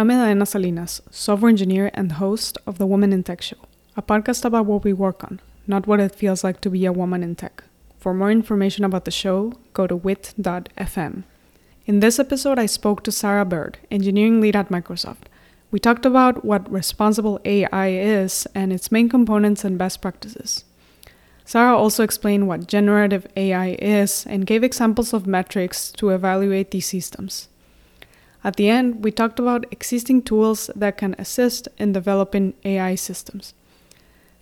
I'm Edaena Salinas, software engineer and host of the Women in Tech Show, a podcast about what we work on, not what it feels like to be a woman in tech. For more information about the show, go to wit.fm. In this episode, I spoke to Sarah Bird, engineering lead at Microsoft. We talked about what responsible AI is and its main components and best practices. Sarah also explained what generative AI is and gave examples of metrics to evaluate these systems. At the end, we talked about existing tools that can assist in developing AI systems.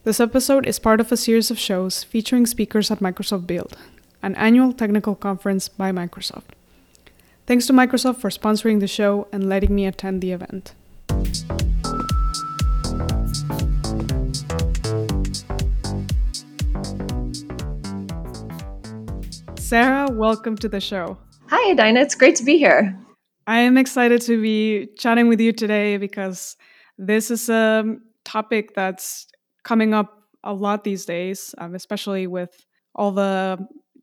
This episode is part of a series of shows featuring speakers at Microsoft Build, an annual technical conference by Microsoft. Thanks to Microsoft for sponsoring the show and letting me attend the event. Sarah, welcome to the show. Hi, Dinah. It's great to be here. I am excited to be chatting with you today because this is a topic that's coming up a lot these days, um, especially with all the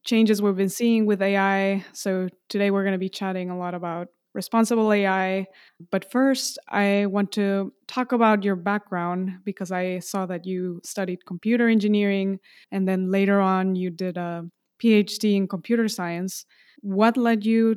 changes we've been seeing with AI. So today we're going to be chatting a lot about responsible AI. But first, I want to talk about your background because I saw that you studied computer engineering and then later on you did a PhD in computer science. What led you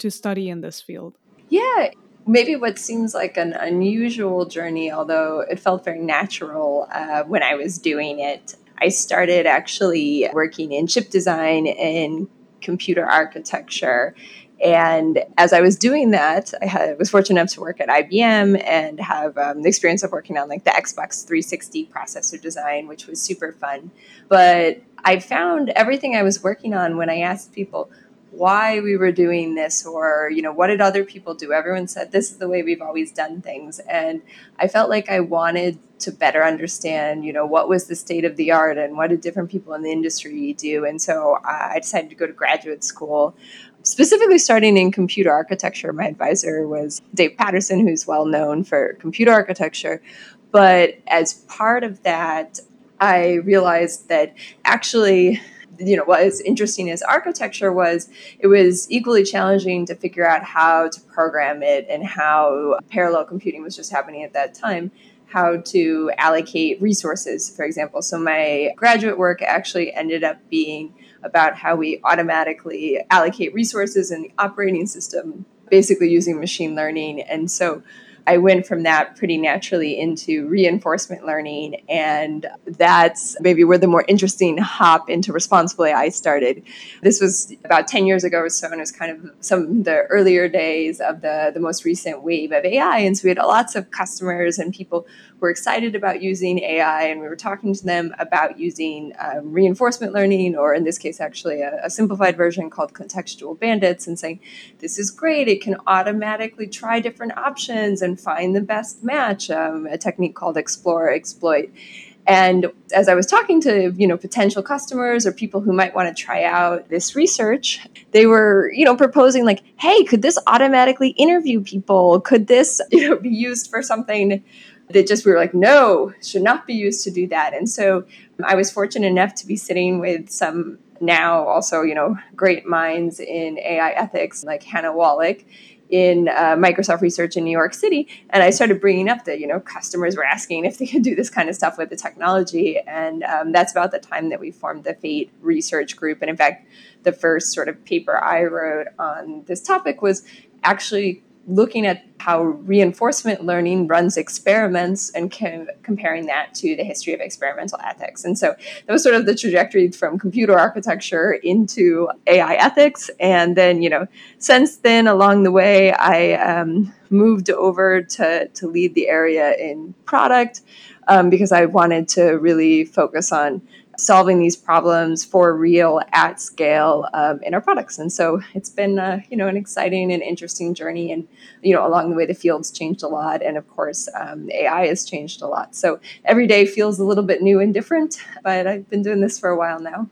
to study in this field? Yeah, maybe what seems like an unusual journey, although it felt very natural uh, when I was doing it. I started actually working in chip design and computer architecture. And as I was doing that, I had, was fortunate enough to work at IBM and have um, the experience of working on like the Xbox 360 processor design, which was super fun. But I found everything I was working on when I asked people, why we were doing this or you know what did other people do? Everyone said this is the way we've always done things. And i felt like i wanted to better understand you know what was the state of the art and what did different people in the industry do. And so uh, i decided to go to graduate school. Specifically starting in computer architecture my advisor was dave patterson who's well known for computer architecture. But as part of that i realized that actually you know what is interesting as architecture was it was equally challenging to figure out how to program it and how parallel computing was just happening at that time how to allocate resources. For example so my graduate work actually ended up being about how we automatically allocate resources in the operating system basically using machine learning. And so I went from that pretty naturally into reinforcement learning. And that's maybe where the more interesting hop into responsible AI started. This was about 10 years ago or so, and it was kind of some of the earlier days of the, the most recent wave of AI. And so we had lots of customers and people were excited about using AI, and we were talking to them about using um, reinforcement learning, or in this case, actually a, a simplified version called contextual bandits, and saying, This is great. It can automatically try different options and find the best match, um, a technique called explore exploit. And as I was talking to, you know, potential customers or people who might want to try out this research, they were, you know, proposing like, "Hey, could this automatically interview people? Could this, you know, be used for something that just we were like, no, should not be used to do that." And so I was fortunate enough to be sitting with some now also, you know, great minds in AI ethics like Hannah Wallach in uh, Microsoft Research in New York City, and I started bringing up that you know customers were asking if they could do this kind of stuff with the technology, and um, that's about the time that we formed the Fate Research Group. And in fact, the first sort of paper I wrote on this topic was actually looking at how reinforcement learning runs experiments and com- comparing that to the history of experimental ethics. And so that was sort of the trajectory from computer architecture into AI ethics. And then, you know, since then, along the way, I um, moved over to, to lead the area in product um, because I wanted to really focus on solving these problems for real at scale um, in our products. And so it's been, uh, you know, an exciting and interesting journey. And, you know, along the way, the field's changed a lot. And of course, um, AI has changed a lot. So every day feels a little bit new and different, but I've been doing this for a while now.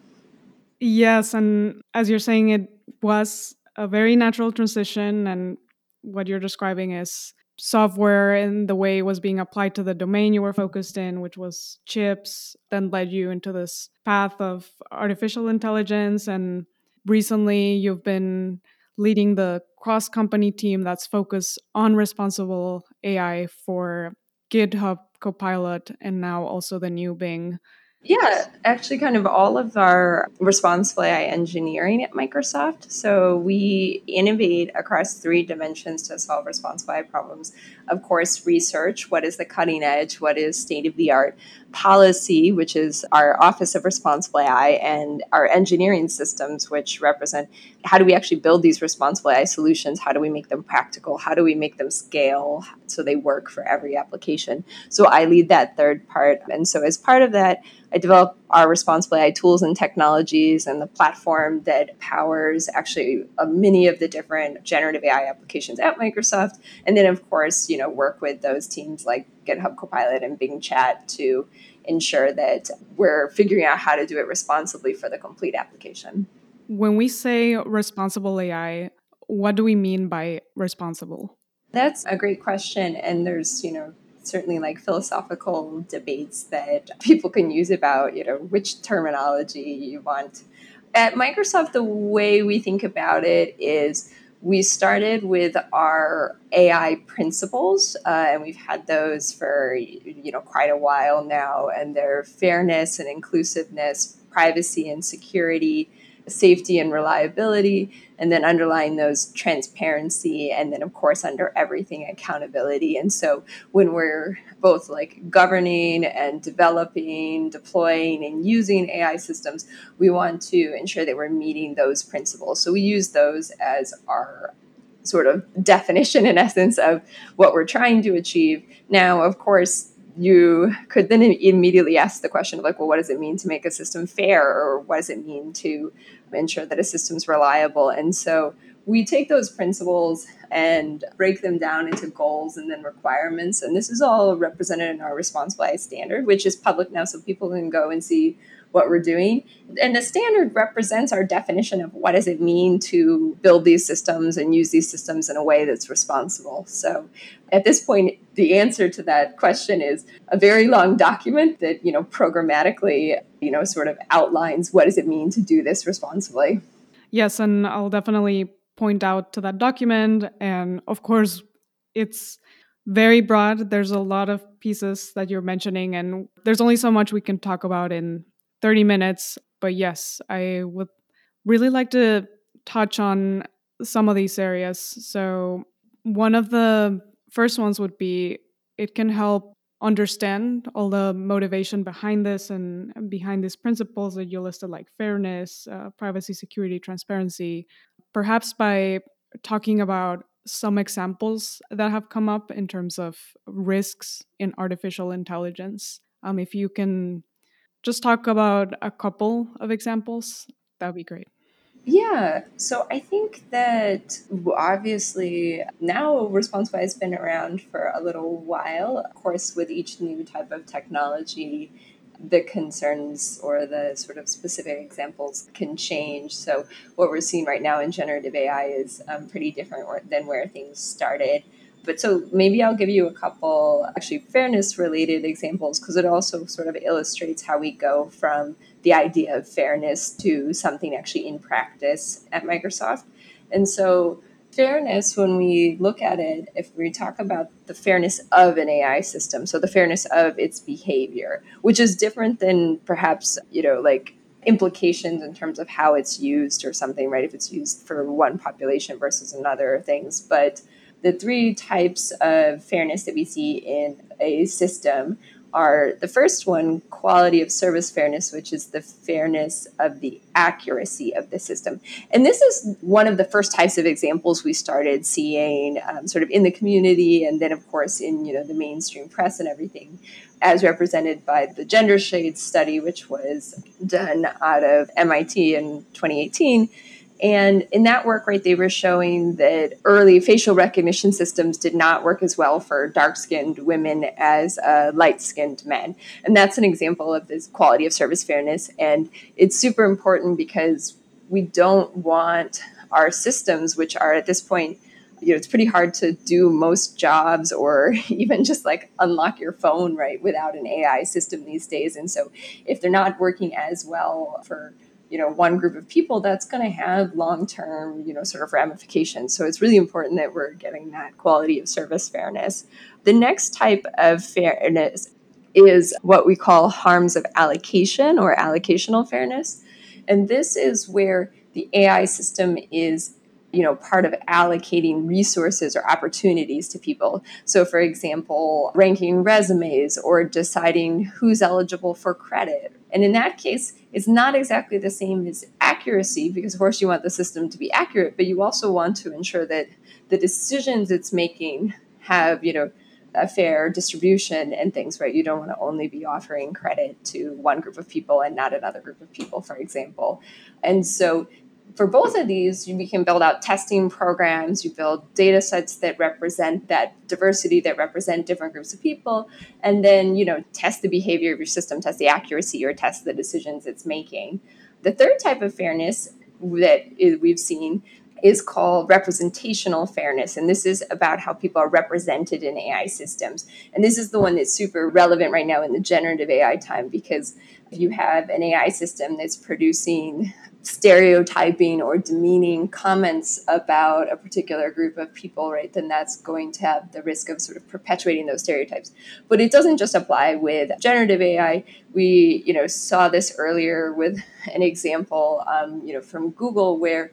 Yes. And as you're saying, it was a very natural transition. And what you're describing is software and the way it was being applied to the domain you were focused in, which was chips, then led you into this path of artificial intelligence. And recently you've been leading the cross company team that's focused on responsible AI for GitHub Copilot and now also the new Bing yeah, actually, kind of all of our responsible AI engineering at Microsoft. So we innovate across three dimensions to solve responsible AI problems. Of course, research what is the cutting edge, what is state of the art, policy, which is our Office of Responsible AI, and our engineering systems, which represent how do we actually build these responsible AI solutions? How do we make them practical? How do we make them scale so they work for every application? So I lead that third part. And so, as part of that, I develop our responsible AI tools and technologies and the platform that powers actually uh, many of the different generative AI applications at Microsoft. And then, of course, you know, work with those teams like GitHub Copilot and Bing Chat to ensure that we're figuring out how to do it responsibly for the complete application. When we say responsible AI, what do we mean by responsible? That's a great question. And there's, you know, certainly like philosophical debates that people can use about, you know, which terminology you want. At Microsoft, the way we think about it is we started with our AI principles, uh, and we've had those for you know quite a while now. And they're fairness and inclusiveness, privacy and security, safety and reliability, and then underlying those transparency, and then of course under everything accountability. And so when we're both like governing and developing, deploying, and using AI systems, we want to ensure that we're meeting those principles. So we use those as our sort of definition in essence of what we're trying to achieve. Now, of course, you could then immediately ask the question of like, well, what does it mean to make a system fair, or what does it mean to ensure that a system's reliable? And so we take those principles and break them down into goals and then requirements. And this is all represented in our responsible AI standard, which is public now, so people can go and see what we're doing. And the standard represents our definition of what does it mean to build these systems and use these systems in a way that's responsible. So at this point, the answer to that question is a very long document that, you know, programmatically, you know, sort of outlines what does it mean to do this responsibly. Yes, and I'll definitely point out to that document. And of course, it's very broad. There's a lot of pieces that you're mentioning, and there's only so much we can talk about in 30 minutes. But yes, I would really like to touch on some of these areas. So, one of the first ones would be it can help understand all the motivation behind this and behind these principles that you listed, like fairness, uh, privacy, security, transparency, perhaps by talking about some examples that have come up in terms of risks in artificial intelligence. Um, if you can just talk about a couple of examples, that would be great. Yeah, so I think that obviously now Responsible has been around for a little while. Of course, with each new type of technology, the concerns or the sort of specific examples can change. So, what we're seeing right now in generative AI is um, pretty different than where things started. But so maybe I'll give you a couple actually fairness related examples because it also sort of illustrates how we go from the idea of fairness to something actually in practice at Microsoft. And so fairness, when we look at it, if we talk about the fairness of an AI system, so the fairness of its behavior, which is different than perhaps, you know, like implications in terms of how it's used or something, right? If it's used for one population versus another things. But the three types of fairness that we see in a system are the first one, quality of service fairness, which is the fairness of the accuracy of the system. And this is one of the first types of examples we started seeing um, sort of in the community and then, of course, in you know the mainstream press and everything, as represented by the Gender Shades study, which was done out of MIT in 2018 and in that work, right, they were showing that early facial recognition systems did not work as well for dark skinned women as uh, light skinned men. And that's an example of this quality of service fairness. And it's super important because we don't want our systems, which are at this point, you know, it's pretty hard to do most jobs or even just like unlock your phone, right, without an AI system these days. And so if they're not working as well for you know one group of people that's going to have long term you know sort of ramifications. So it's really important that we're getting that quality of service fairness. The next type of fairness is what we call harms of allocation or allocational fairness. And this is where the ai system is you know part of allocating resources or opportunities to people. So for example ranking resumes or deciding who's eligible for credit. And in that case it's not exactly the same as accuracy because of course you want the system to be accurate but you also want to ensure that the decisions it's making have you know a fair distribution and things right? You don't want to only be offering credit to one group of people and not another group of people for example. And so for both of these, you can build out testing programs, you build data sets that represent that diversity, that represent different groups of people, and then, you know, test the behavior of your system, test the accuracy, or test the decisions it's making. The third type of fairness that we've seen is called representational fairness. And this is about how people are represented in AI systems. And this is the one that's super relevant right now in the generative AI time because if you have an AI system that's producing stereotyping or demeaning comments about a particular group of people, right, then that's going to have the risk of sort of perpetuating those stereotypes. But it doesn't just apply with generative AI. We, you know, saw this earlier with an example, um, you know, from Google where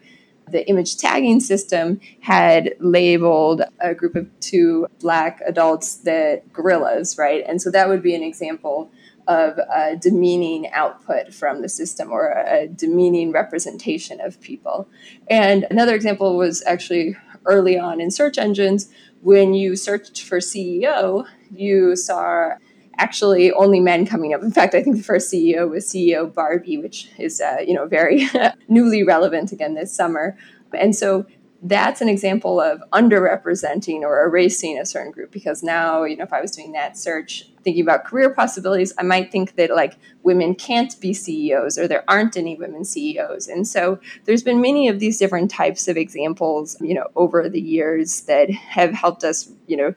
the image tagging system had labeled a group of two black adults that gorillas, right? And so that would be an example of a demeaning output from the system or a demeaning representation of people. And another example was actually early on in search engines when you searched for CEO, you saw actually only men coming up. In fact, I think the first CEO was CEO Barbie, which is uh, you know very newly relevant again this summer. And so that's an example of underrepresenting or erasing a certain group because now you know if i was doing that search thinking about career possibilities i might think that like women can't be ceos or there aren't any women ceos and so there's been many of these different types of examples you know over the years that have helped us you know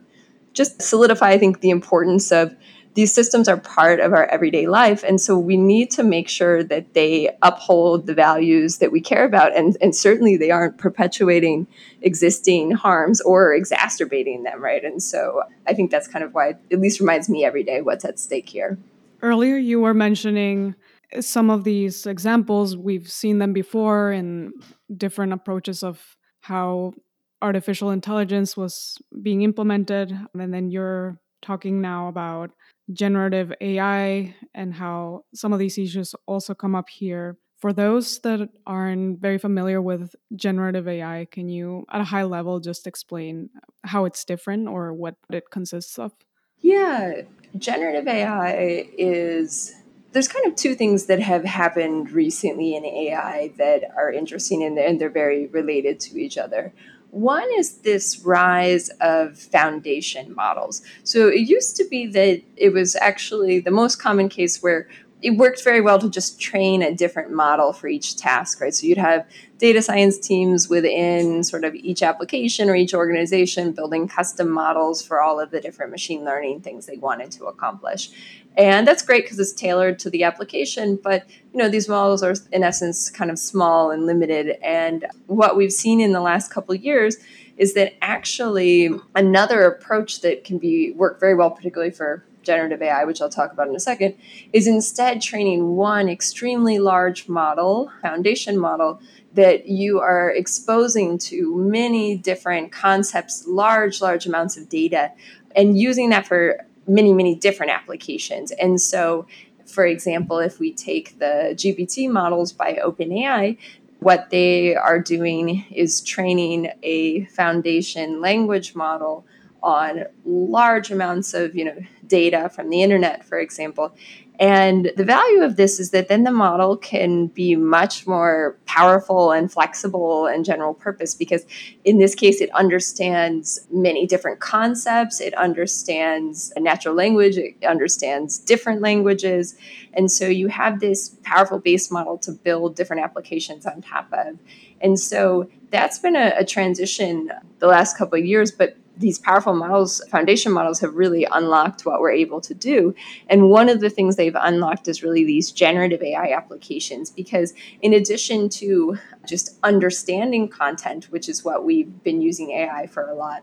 just solidify i think the importance of these systems are part of our everyday life. And so we need to make sure that they uphold the values that we care about. And, and certainly they aren't perpetuating existing harms or exacerbating them, right? And so I think that's kind of why it at least reminds me every day what's at stake here. Earlier, you were mentioning some of these examples. We've seen them before in different approaches of how artificial intelligence was being implemented. And then you're talking now about generative AI and how some of these issues also come up here. For those that aren't very familiar with generative AI, can you, at a high level, just explain how it's different or what it consists of? Yeah, generative AI is there's kind of two things that have happened recently in AI that are interesting and they're very related to each other. One is this rise of foundation models. So it used to be that it was actually the most common case where it worked very well to just train a different model for each task, right? So you'd have data science teams within sort of each application or each organization building custom models for all of the different machine learning things they wanted to accomplish. And that's great because it's tailored to the application, but you know, these models are in essence kind of small and limited. And what we've seen in the last couple years is that actually another approach that can be work very well, particularly for generative AI, which I'll talk about in a second, is instead training one extremely large model, foundation model, that you are exposing to many different concepts, large, large amounts of data, and using that for many, many different applications. And so, for example, if we take the GPT models by OpenAI, what they are doing is training a foundation language model on large amounts of you know data from the internet for example. And the value of this is that then the model can be much more powerful and flexible and general purpose because in this case it understands many different concepts. It understands a natural language. It understands different languages. And so you have this powerful base model to build different applications on top of. And so that's been a, a transition the last couple of years but these powerful models, foundation models, have really unlocked what we're able to do. And one of the things they've unlocked is really these generative AI applications, because in addition to just understanding content, which is what we've been using AI for a lot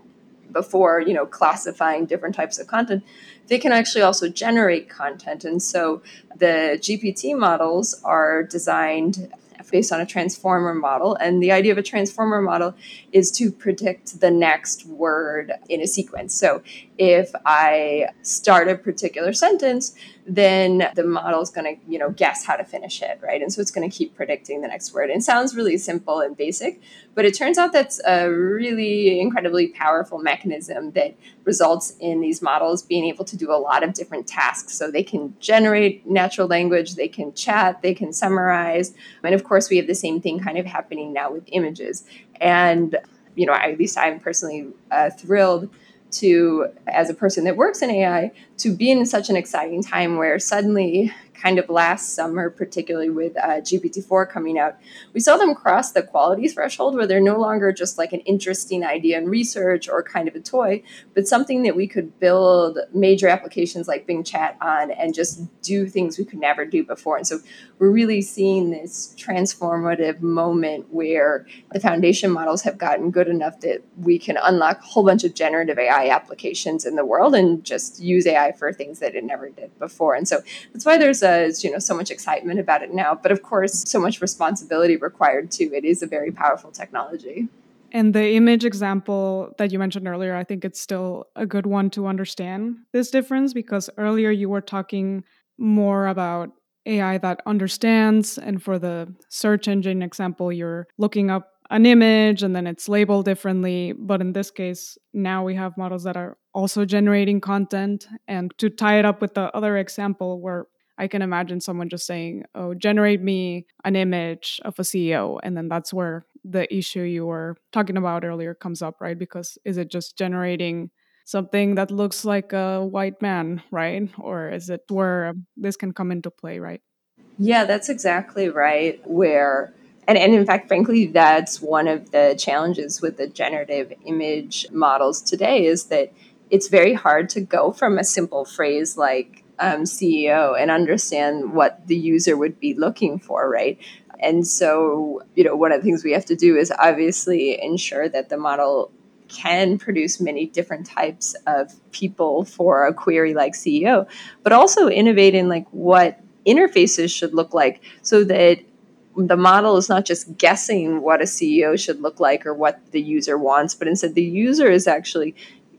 before, you know, classifying different types of content, they can actually also generate content. And so the GPT models are designed based on a transformer model. And the idea of a transformer model is to predict the next word in a sequence. So if I start a particular sentence, then the model is going to, you know, guess how to finish it, right? And so it's going to keep predicting the next word. And it sounds really simple and basic, but it turns out that's a really incredibly powerful mechanism that results in these models being able to do a lot of different tasks. So they can generate natural language, they can chat, they can summarize. And of course, we have the same thing kind of happening now with images. And, you know, at least I'm personally uh, thrilled to, as a person that works in AI, to be in such an exciting time where suddenly kind of last summer, particularly with uh, GPT-4 coming out, we saw them cross the quality threshold where they're no longer just like an interesting idea in research or kind of a toy, but something that we could build major applications like Bing Chat on and just do things we could never do before. And so we're really seeing this transformative moment where the foundation models have gotten good enough that we can unlock a whole bunch of generative AI applications in the world and just use AI for things that it never did before. And so that's why there's a, you know so much excitement about it now, but of course so much responsibility required too. It is a very powerful technology. And the image example that you mentioned earlier, I think it's still a good one to understand this difference because earlier you were talking more about AI that understands. And for the search engine example, you're looking up an image and then it's labeled differently. But in this case, now we have models that are also generating content. And to tie it up with the other example where I can imagine someone just saying, Oh, generate me an image of a CEO. And then that's where the issue you were talking about earlier comes up, right? Because is it just generating something that looks like a white man, right? Or is it where this can come into play, right? Yeah, that's exactly right. Where and, and in fact, frankly, that's one of the challenges with the generative image models today is that it's very hard to go from a simple phrase like um, CEO and understand what the user would be looking for, right? And so, you know, one of the things we have to do is obviously ensure that the model can produce many different types of people for a query like CEO, but also innovate in like what interfaces should look like so that the model is not just guessing what a CEO should look like or what the user wants, but instead the user is actually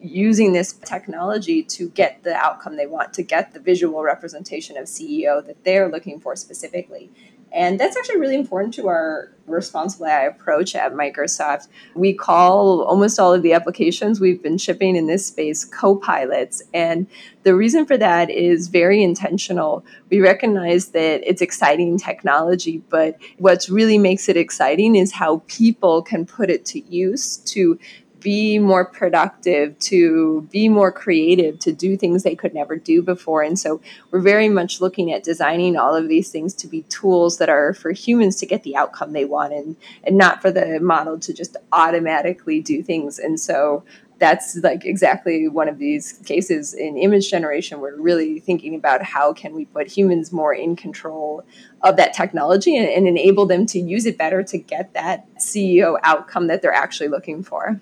using this technology to get the outcome they want, to get the visual representation of CEO that they're looking for specifically. And that's actually really important to our responsible AI approach at Microsoft. We call almost all of the applications we've been shipping in this space co-pilots. And the reason for that is very intentional. We recognize that it's exciting technology, but what really makes it exciting is how people can put it to use to be more productive, to be more creative, to do things they could never do before. And so we're very much looking at designing all of these things to be tools that are for humans to get the outcome they want and, and not for the model to just automatically do things. And so that's like exactly one of these cases in image generation. We're really thinking about how can we put humans more in control of that technology and, and enable them to use it better to get that CEO outcome that they're actually looking for.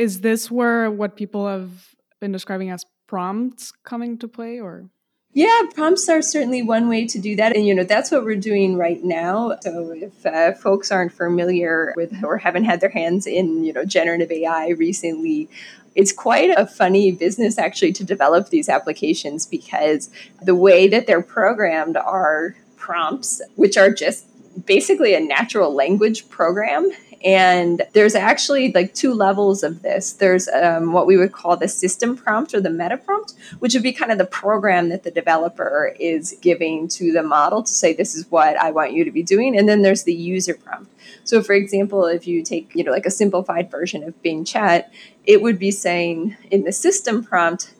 Is this where what people have been describing as prompts coming to play or? Yeah, prompts are certainly one way to do that. And, you know, that's what we're doing right now. So if uh, folks aren't familiar with or haven't had their hands in, you know, generative AI recently, it's quite a funny business actually to develop these applications because the way that they're programmed are prompts, which are just basically a natural language program and there's actually like two levels of this. There's um, what we would call the system prompt or the meta prompt, which would be kind of the program that the developer is giving to the model to say, this is what I want you to be doing. And then there's the user prompt. So, for example, if you take, you know, like a simplified version of Bing Chat, it would be saying in the system prompt,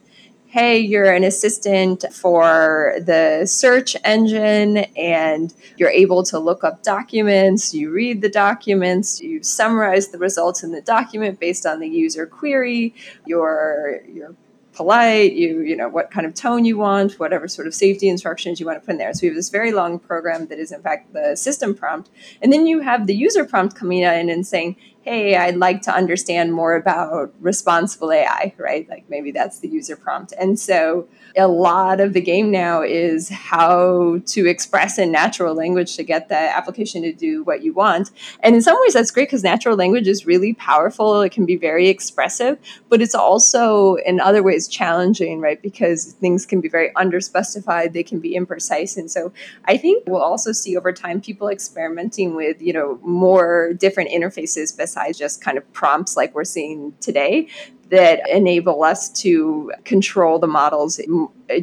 hey, you're an assistant for the search engine and you're able to look up documents, you read the documents, you summarize the results in the document based on the user query, you're, you're polite, you you know what kind of tone you want, whatever sort of safety instructions you want to put in there. So we have this very long program that is in fact the system prompt, and then you have the user prompt coming in and saying, hey, I'd like to understand more about responsible AI, right? Like maybe that's the user prompt. And so a lot of the game now is how to express in natural language to get the application to do what you want. And in some ways, that's great because natural language is really powerful. It can be very expressive, but it's also in other ways challenging, right? Because things can be very underspecified, they can be imprecise. And so I think we'll also see over time people experimenting with, you know, more different interfaces besides just kind of prompts like we're seeing today that enable us to control the models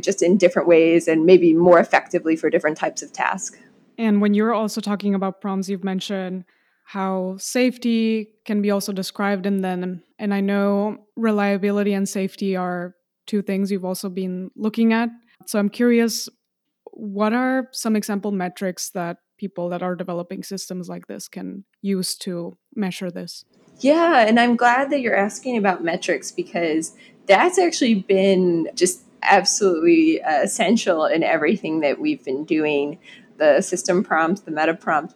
just in different ways and maybe more effectively for different types of tasks. And when you're also talking about prompts, you've mentioned how safety can be also described in them. And I know reliability and safety are two things you've also been looking at. So I'm curious, what are some example metrics that people that are developing systems like this can use to measure this? Yeah, and I'm glad that you're asking about metrics because that's actually been just absolutely uh, essential in everything that we've been doing. The system prompt, the meta prompt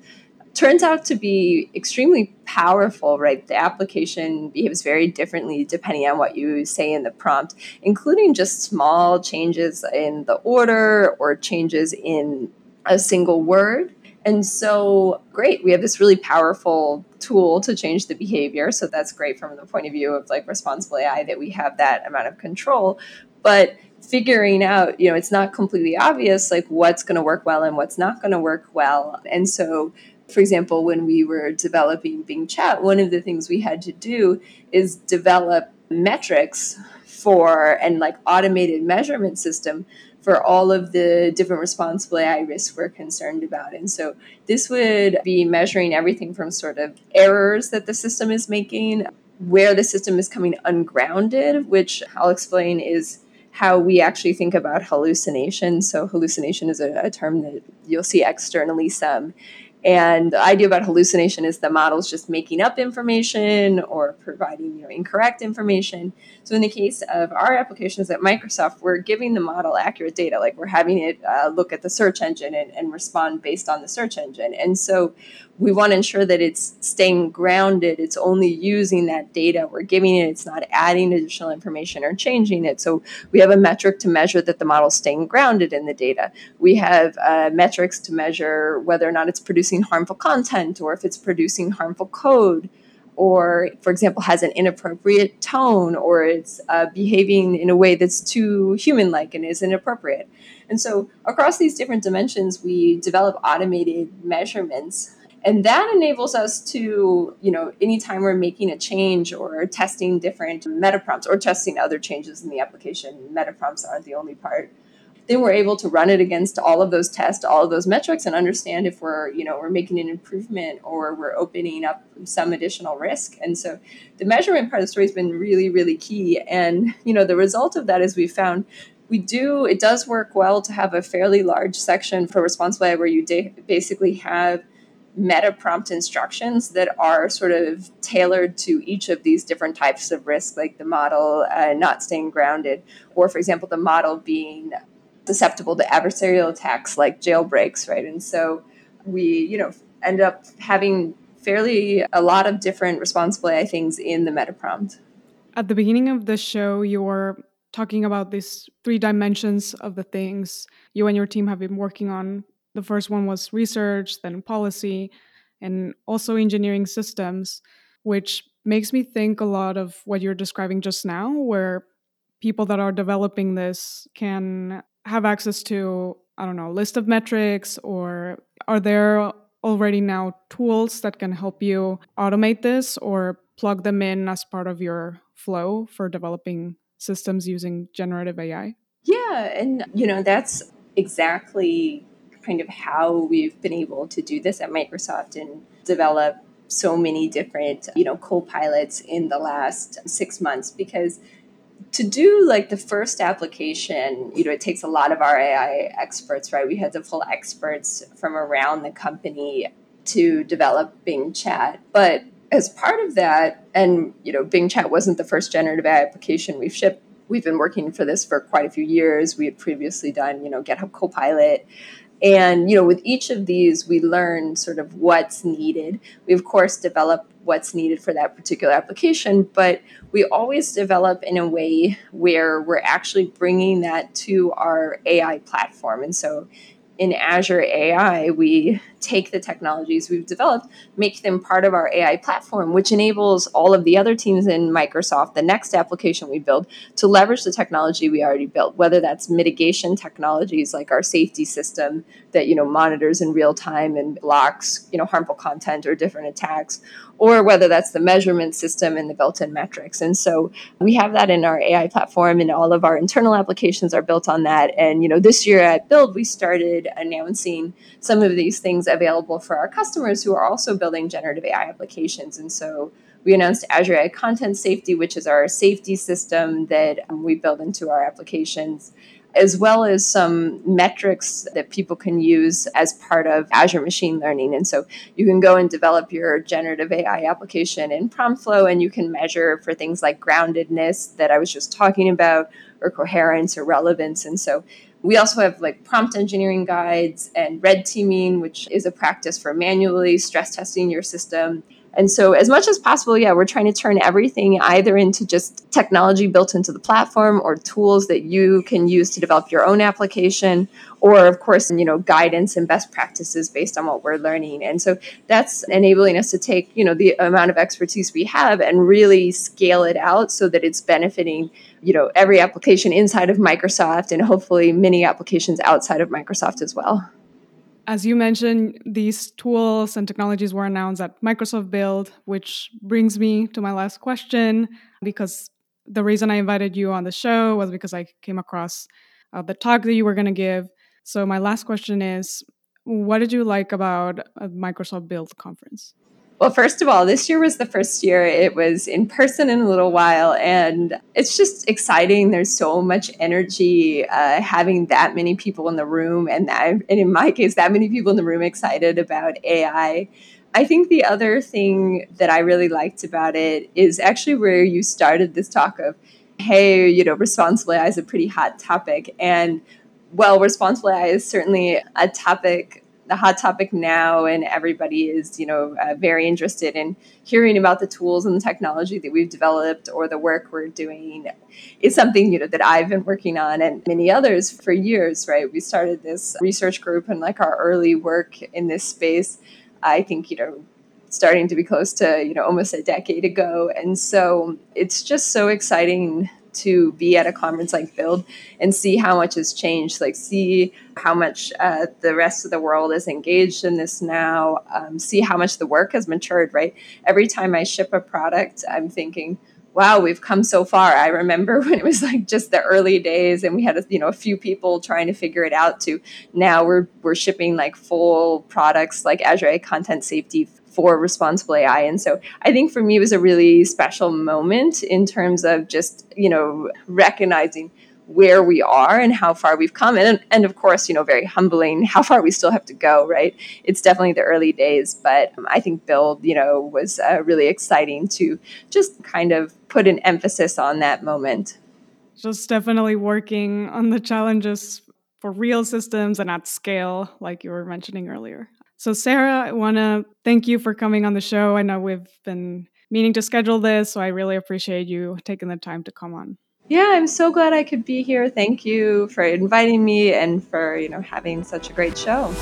turns out to be extremely powerful, right? The application behaves very differently depending on what you say in the prompt, including just small changes in the order or changes in a single word. And so, great, we have this really powerful tool to change the behavior. So, that's great from the point of view of like responsible AI that we have that amount of control. But figuring out, you know, it's not completely obvious like what's going to work well and what's not going to work well. And so, for example, when we were developing Bing Chat, one of the things we had to do is develop metrics for and like automated measurement system for all of the different responsible AI risks we're concerned about. And so this would be measuring everything from sort of errors that the system is making, where the system is coming ungrounded, which I'll explain is how we actually think about hallucination. So, hallucination is a, a term that you'll see externally some. And the idea about hallucination is the model's just making up information or providing you know, incorrect information. So in the case of our applications at Microsoft, we're giving the model accurate data, like we're having it uh, look at the search engine and, and respond based on the search engine. And so we want to ensure that it's staying grounded. It's only using that data we're giving it. It's not adding additional information or changing it. So we have a metric to measure that the model's staying grounded in the data. We have uh, metrics to measure whether or not it's producing harmful content or if it's producing harmful code or, for example, has an inappropriate tone, or it's uh, behaving in a way that's too human like and is inappropriate. And so, across these different dimensions, we develop automated measurements. And that enables us to, you know, anytime we're making a change or testing different meta prompts or testing other changes in the application, meta prompts aren't the only part then we're able to run it against all of those tests, all of those metrics, and understand if we're, you know, we're making an improvement or we're opening up some additional risk. And so the measurement part of the story has been really, really key. And, you know, the result of that is we found we do, it does work well to have a fairly large section for responsible AI where you basically have meta prompt instructions that are sort of tailored to each of these different types of risk, like the model uh, not staying grounded, or for example, the model being susceptible to adversarial attacks like jailbreaks, right? And so we, you know, end up having fairly a lot of different responsible AI things in the meta prompt. At the beginning of the show, you were talking about these three dimensions of the things you and your team have been working on. The first one was research, then policy, and also engineering systems, which makes me think a lot of what you're describing just now, where people that are developing this can have access to i don't know list of metrics or are there already now tools that can help you automate this or plug them in as part of your flow for developing systems using generative ai yeah and you know that's exactly kind of how we've been able to do this at microsoft and develop so many different you know co-pilots in the last six months because to do like the first application, you know, it takes a lot of our AI experts, right? We had to pull experts from around the company to develop Bing Chat. But as part of that, and you know, Bing Chat wasn't the first generative AI application we've shipped. We've been working for this for quite a few years. We had previously done, you know, GitHub Copilot. And you know, with each of these, we learn sort of what's needed. We of course develop what's needed for that particular application, but we always develop in a way where we're actually bringing that to our AI platform. And so in Azure AI, we take the technologies we've developed, make them part of our AI platform, which enables all of the other teams in Microsoft, the next application we build, to leverage the technology we already built, whether that's mitigation technologies like our safety system that you know monitors in real time and blocks you know harmful content or different attacks, or whether that's the measurement system and the built-in metrics. And so we have that in our AI platform, and all of our internal applications are built on that. And you know, this year at Build, we started announcing some of these things available for our customers who are also building generative AI applications. And so we announced Azure AI Content Safety, which is our safety system that um, we build into our applications, as well as some metrics that people can use as part of Azure Machine Learning. And so you can go and develop your generative AI application in Promptflow, and you can measure for things like groundedness that I was just talking about, or coherence or relevance. And so we also have like prompt engineering guides and red teaming, which is a practice for manually stress testing your system. And so, as much as possible, yeah, we're trying to turn everything either into just technology built into the platform or tools that you can use to develop your own application, or of course, you know, guidance and best practices based on what we're learning. And so that's enabling us to take, you know, the amount of expertise we have and really scale it out so that it's benefiting, you know, every application inside of Microsoft and hopefully many applications outside of Microsoft as well. As you mentioned, these tools and technologies were announced at Microsoft Build, which brings me to my last question because the reason I invited you on the show was because I came across uh, the talk that you were going to give. So, my last question is what did you like about a Microsoft Build conference? Well, first of all, this year was the first year it was in person in a little while, and it's just exciting. There's so much energy uh, having that many people in the room, and that, and in my case, that many people in the room excited about AI. I think the other thing that I really liked about it is actually where you started this talk of, hey, you know, responsible AI is a pretty hot topic, and well, responsible AI is certainly a topic the hot topic now, and everybody is, you know, uh, very interested in hearing about the tools and the technology that we've developed or the work we're doing. Is something you know that I've been working on, and many others for years. Right, we started this research group and like our early work in this space. I think you know starting to be close to you know almost a decade ago and so it's just so exciting to be at a conference like Build and see how much has changed, like see how much uh, the rest of the world is engaged in this now, um, see how much the work has matured, right? Every time I ship a product, I'm thinking, wow, we've come so far. I remember when it was like just the early days and we had a, you know a few people trying to figure it out to now we're we're shipping like full products like Azure Content Safety for responsible AI. And so I think for me, it was a really special moment in terms of just, you know, recognizing where we are and how far we've come. And, and of course, you know, very humbling how far we still have to go, right? It's definitely the early days, but I think Build, you know, was uh, really exciting to just kind of put an emphasis on that moment. Just definitely working on the challenges for real systems and at scale, like you were mentioning earlier. So, Sarah, I want to thank you for coming on the show. I know we've been meaning to schedule this, so I really appreciate you taking the time to come on. Yeah, I'm so glad I could be here. Thank you for inviting me and for, you know, having such a great show.